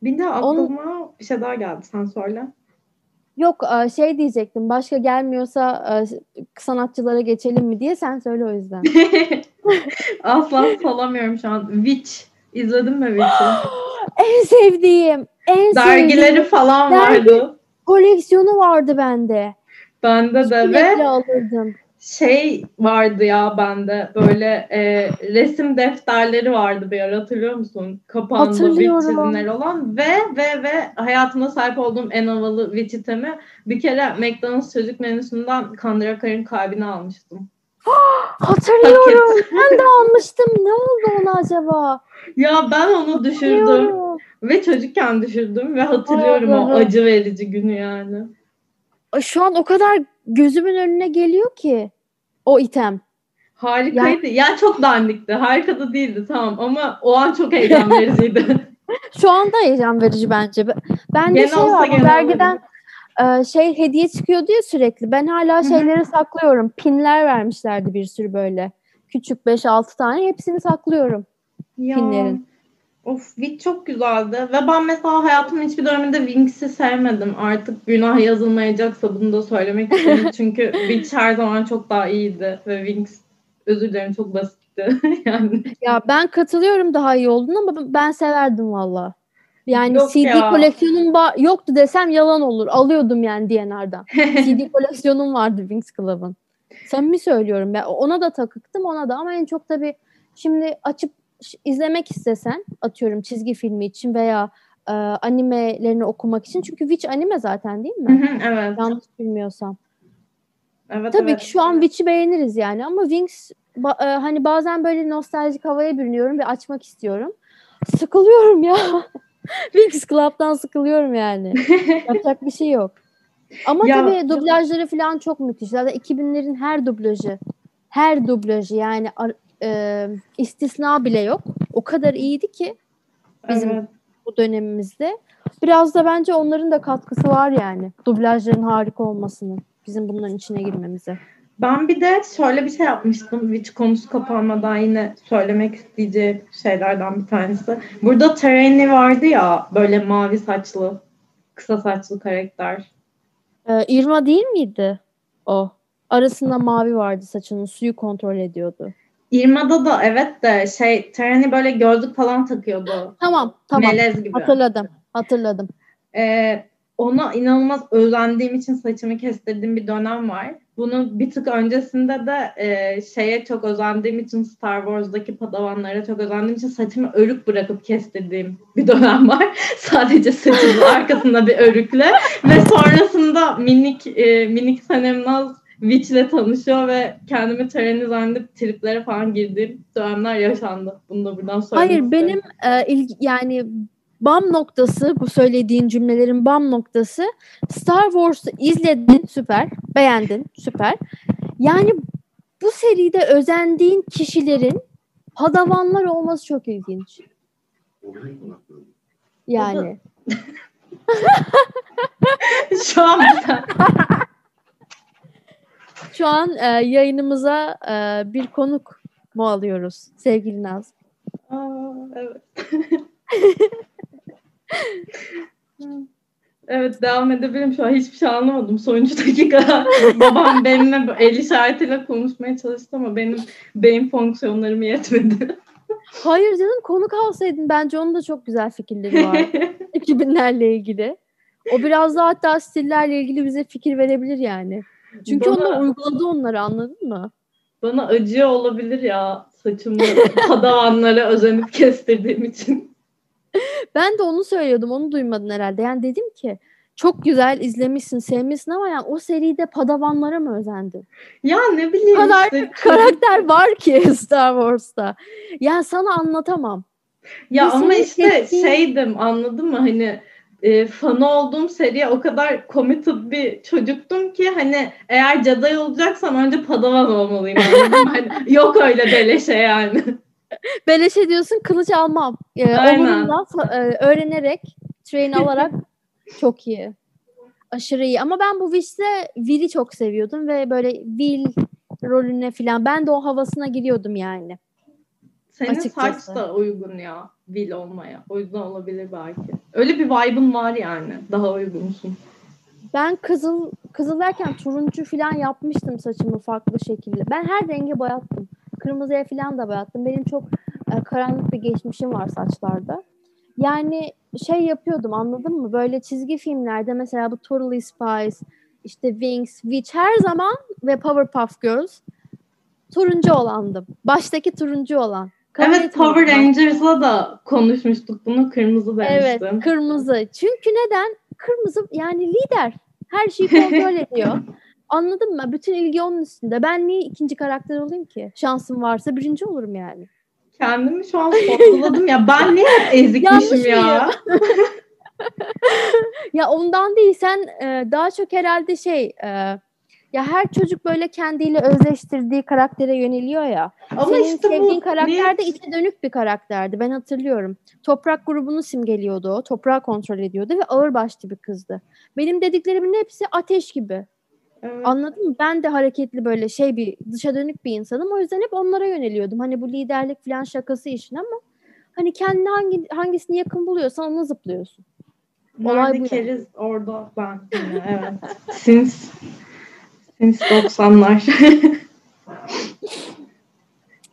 Bir de Onun- aklıma bir şey daha geldi. Sen söyle. yok e, şey diyecektim. Başka gelmiyorsa e, sanatçılara geçelim mi diye sen söyle o yüzden. Asla salamıyorum şu an. Witch. İzledin mi Witch'i? en sevdiğim, en Dergileri falan Dergi- vardı. koleksiyonu vardı bende. Bende de Sürekli ve alırdım. şey vardı ya bende böyle e, resim defterleri vardı bir ara hatırlıyor musun? Kapağında Hatırlıyorum. çizimleri olan ve ve ve hayatımda sahip olduğum en havalı Witch itemi bir kere McDonald's çocuk menüsünden Kandıra Karın kalbini almıştım. Hatırlıyorum. ben de almıştım. Ne oldu ona acaba? Ya ben onu düşürdüm. Ve çocukken düşürdüm ve hatırlıyorum o Allah'ım. acı verici günü yani. Şu an o kadar gözümün önüne geliyor ki o item. Harikaydı. Ya çok dandikti. Harika da değildi tamam ama o an çok heyecan vericiydi. Şu anda heyecan verici bence. Ben- Bende Gene şey var. Dergiden e, şey hediye çıkıyordu ya sürekli. Ben hala hı. şeyleri saklıyorum. Pinler vermişlerdi bir sürü böyle. Küçük 5-6 tane. Hepsini saklıyorum. Ya. Pinlerin. Of Witch çok güzeldi. Ve ben mesela hayatımın hiçbir döneminde Winx'i sevmedim. Artık günah yazılmayacaksa bunu da söylemek istedim. Çünkü Witch her zaman çok daha iyiydi. Ve Winx özür dilerim çok basitti. yani Ya ben katılıyorum daha iyi olduğunu ama ben severdim valla. Yani Yok CD ya. koleksiyonum ba- yoktu desem yalan olur. Alıyordum yani DNR'dan. CD koleksiyonum vardı Wings Club'ın. Samimi söylüyorum. Ben ona da takıktım ona da ama en çok tabii şimdi açıp izlemek istesen atıyorum çizgi filmi için veya e, animelerini okumak için. Çünkü Witch anime zaten değil mi? hı, evet. Yanlış bilmiyorsam. evet. Tabii evet. ki şu an Witch'i beğeniriz yani ama Wings ba- e, hani bazen böyle nostaljik havaya bürünüyorum ve açmak istiyorum. Sıkılıyorum ya. Wings Club'dan sıkılıyorum yani. Yapacak bir şey yok. Ama Ya- tabii dublajları falan çok müthiş. Zaten 2000'lerin her dublajı, her dublajı yani e, istisna bile yok. O kadar iyiydi ki bizim Evet. bu dönemimizde. Biraz da bence onların da katkısı var yani. Dublajların harika olmasının. Bizim bunların içine girmemize. Ben bir de şöyle bir şey yapmıştım. Witch konusu kapanmadan yine söylemek isteyeceğim şeylerden bir tanesi. Burada Tereni vardı ya böyle mavi saçlı, kısa saçlı karakter. Ee, Irma değil miydi o? Arasında mavi vardı saçının suyu kontrol ediyordu. Irma'da da evet de şey Tereni böyle gözlük falan takıyordu. Tamam tamam Melez gibi. hatırladım hatırladım. Ee, ona inanılmaz özendiğim için saçımı kestirdiğim bir dönem var. Bunun bir tık öncesinde de e, şeye çok özendiğim için Star Wars'daki padavanlara çok özendiğim için saçımı örük bırakıp kestirdiğim bir dönem var. Sadece saçımın arkasında bir örükle ve sonrasında minik e, minik Sanem Naz Witch'le tanışıyor ve kendimi tereni zannedip triplere falan girdiğim dönemler yaşandı. Bunu da buradan söylemek Hayır isterim. benim e, ilgi, yani bam noktası bu söylediğin cümlelerin bam noktası Star Wars'u izledin süper beğendin süper. Yani bu seride özendiğin kişilerin padavanlar olması çok ilginç. Yani. Şu an Şu an e, yayınımıza e, bir konuk mu alıyoruz sevgili Naz? Aa, evet. evet devam edebilirim şu an hiçbir şey anlamadım. Sonuncu dakika babam benimle el işaretiyle konuşmaya çalıştı ama benim beyin fonksiyonlarım yetmedi. Hayır canım konuk alsaydın bence onun da çok güzel fikirleri var. 2000'lerle ilgili. O biraz daha hatta stillerle ilgili bize fikir verebilir yani. Çünkü Bana- onlar uyguladı onları anladın mı? Bana acıyor olabilir ya saçımı padavanlara özenip kestirdiğim için. Ben de onu söylüyordum. Onu duymadın herhalde. Yani dedim ki çok güzel izlemişsin, sevmişsin ama yani o seride padavanlara mı özendin? Ya ne bileyim kadar işte. karakter var ki Star Wars'ta. Yani sana anlatamam. Ya Bir ama işte şeydim anladın mı hani e, fanı olduğum seriye o kadar committed bir çocuktum ki hani eğer Jedi olacaksam önce padavan olmalıyım? Hani yok öyle beleşe yani. Beleş ediyorsun kılıç almam. Ee. Omunla e, öğrenerek, train alarak çok iyi. Aşırı iyi. Ama ben bu Wish'te Will'i çok seviyordum ve böyle Will rolüne falan ben de o havasına giriyordum yani. Senin Açıkçası. saç da uygun ya Will olmaya. O yüzden olabilir belki. Öyle bir vibe'ın var yani. Daha uygunsun. Ben kızıl kızıl derken turuncu falan yapmıştım saçımı farklı şekilde. Ben her renge boyattım. Kırmızıya falan da boyattım. Benim çok e, karanlık bir geçmişim var saçlarda. Yani şey yapıyordum anladın mı? Böyle çizgi filmlerde mesela bu Totally Spies, işte Wings, Witch her zaman ve Powerpuff Girls turuncu olandım. Baştaki turuncu olan. Kabul evet etmiyordum Power. Rangers'la da konuşmuştuk bunu. Kırmızı Evet, demiştim. kırmızı. Çünkü neden? Kırmızı yani lider. Her şeyi kontrol ediyor. Anladın mı? Bütün ilgi onun üstünde. Ben niye ikinci karakter olayım ki? Şansım varsa birinci olurum yani. Kendimi şu an sorguladım ya. Ben niye hep ezikmişim ya? Ya ondan değil sen e, daha çok herhalde şey e, ya her çocuk böyle kendiyle özleştirdiği karaktere yöneliyor ya. Ama Senin işte sevdiğin bu karakter de içe dönük bir karakterdi. Ben hatırlıyorum. Toprak grubunu simgeliyordu o. Toprağı kontrol ediyordu ve ağırbaşlı bir kızdı. Benim dediklerimin hepsi ateş gibi. Evet. Anladın mı? Ben de hareketli böyle şey bir dışa dönük bir insanım. O yüzden hep onlara yöneliyordum. Hani bu liderlik falan şakası işin ama hani kendine hangi hangisini yakın buluyorsan ona zıplıyorsun. olay Nerede bu yani. keriz orada ben evet. Since Since 90'lar.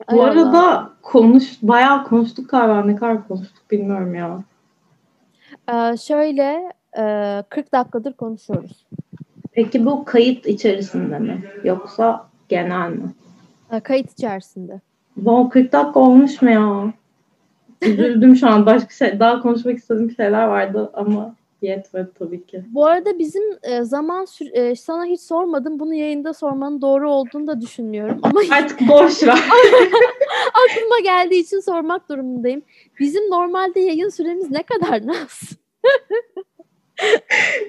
Ay Bu Allah. arada konuş bayağı konuştuk galiba ne kadar konuştuk bilmiyorum ya. Ee, şöyle e, 40 dakikadır konuşuyoruz. Peki bu kayıt içerisinde mi yoksa genel mi? Ee, kayıt içerisinde. Bu 40 dakika olmuş mu ya? Üzüldüm şu an. Başka şey daha konuşmak istediğim şeyler vardı ama yetmedi tabii ki. Bu arada bizim e, zaman sür- e, sana hiç sormadım. Bunu yayında sormanın doğru olduğunu da düşünmüyorum. Ama Artık boş ver. aklıma geldiği için sormak durumundayım. Bizim normalde yayın süremiz ne kadar Naz?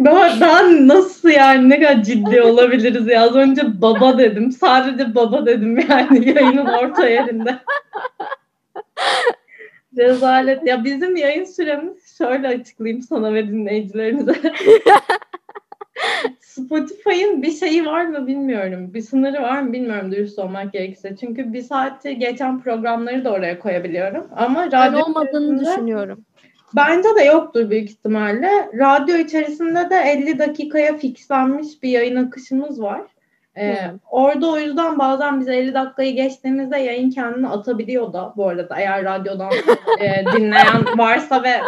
Daha, daha nasıl yani ne kadar ciddi olabiliriz ya. Az önce baba dedim. Sadece baba dedim yani yayının orta yerinde. Rezalet. Ya bizim yayın süremiz şöyle açıklayayım sana ve dinleyicilerimize. Spotify'ın bir şeyi var mı bilmiyorum. Bir sınırı var mı bilmiyorum dürüst olmak gerekirse. Çünkü bir saati geçen programları da oraya koyabiliyorum. Ama Ben radyo olmadığını içerisinde- düşünüyorum. Bence de yoktur büyük ihtimalle. Radyo içerisinde de 50 dakikaya fixlenmiş bir yayın akışımız var. Ee, Hmm. Orada o yüzden bazen biz 50 dakikayı geçtiğimizde yayın kendini atabiliyor da bu arada eğer radyodan e, dinleyen varsa ve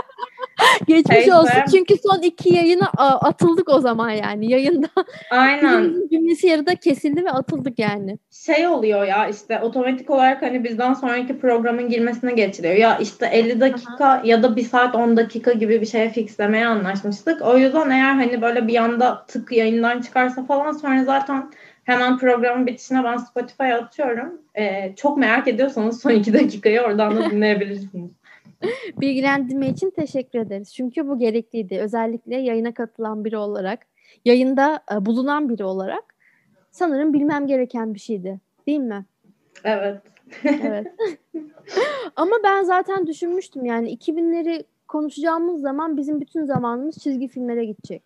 Geçmiş Neyse. olsun çünkü son iki yayına atıldık o zaman yani. Yayında aynen cümlesi yarıda kesildi ve atıldık yani. şey oluyor ya işte otomatik olarak hani bizden sonraki programın girmesine geçiriyor. Ya işte 50 dakika ya da 1 saat 10 dakika gibi bir şeye fixlemeye anlaşmıştık. O yüzden eğer hani böyle bir anda tık yayından çıkarsa falan sonra zaten hemen programın bitişine ben Spotify'a atıyorum. Ee, çok merak ediyorsanız son 2 dakikayı oradan da dinleyebilirsiniz. Bilgilendirme için teşekkür ederiz. Çünkü bu gerekliydi. Özellikle yayına katılan biri olarak, yayında e, bulunan biri olarak sanırım bilmem gereken bir şeydi. Değil mi? Evet. Evet. Ama ben zaten düşünmüştüm yani 2000'leri konuşacağımız zaman bizim bütün zamanımız çizgi filmlere gidecek.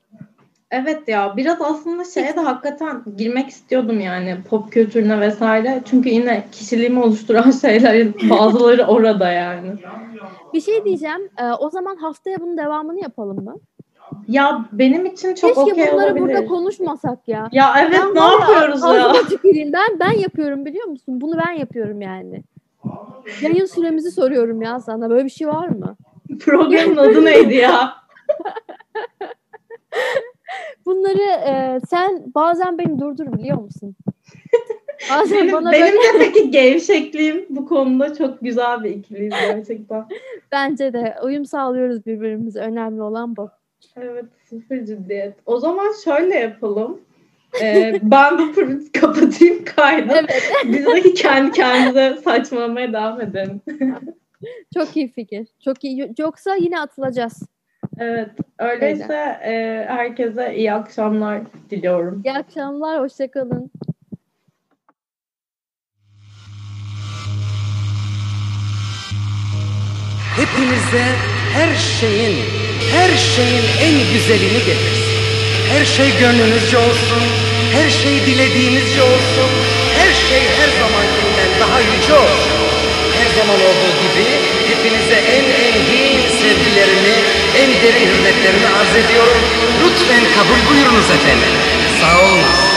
Evet ya biraz aslında şeye de hakikaten girmek istiyordum yani pop kültürüne vesaire. Çünkü yine kişiliğimi oluşturan şeylerin bazıları orada yani. Bir şey diyeceğim. e, o zaman haftaya bunun devamını yapalım mı? Ya benim için çok Keşke okey bunları olabilir. burada konuşmasak ya. Ya evet Ben ne yapıyoruz ya? Ben ben yapıyorum biliyor musun? Bunu ben yapıyorum yani. Yayın süremizi soruyorum ya sana. Böyle bir şey var mı? Programın adı neydi ya? Bunları e, sen bazen beni durdur biliyor musun? Bazen Benim, bana benim böyle de peki gevşekliğim bu konuda çok güzel bir ikiliyiz gerçekten. bence de uyum sağlıyoruz birbirimize. Önemli olan bu. Evet sıfır ciddiyet. O zaman şöyle yapalım. Ee, ben bu programı kapatayım kaydı. Evet. Biz de kendi kendimize saçmalamaya devam edelim. Çok iyi fikir. Çok iyi. Yoksa yine atılacağız. Evet. Öyleyse e, herkese iyi akşamlar diliyorum. İyi akşamlar. Hoşçakalın. Hepinize her şeyin, her şeyin en güzelini getirsin. Her şey gönlünüzce olsun, her şey dilediğinizce olsun, her şey her zamankinden daha yüce olsun. Her zaman olduğu gibi hepinize en engin sevgilerimi, en derin hürmetlerimi arz ediyorum. Lütfen kabul buyurunuz efendim. Sağ olun.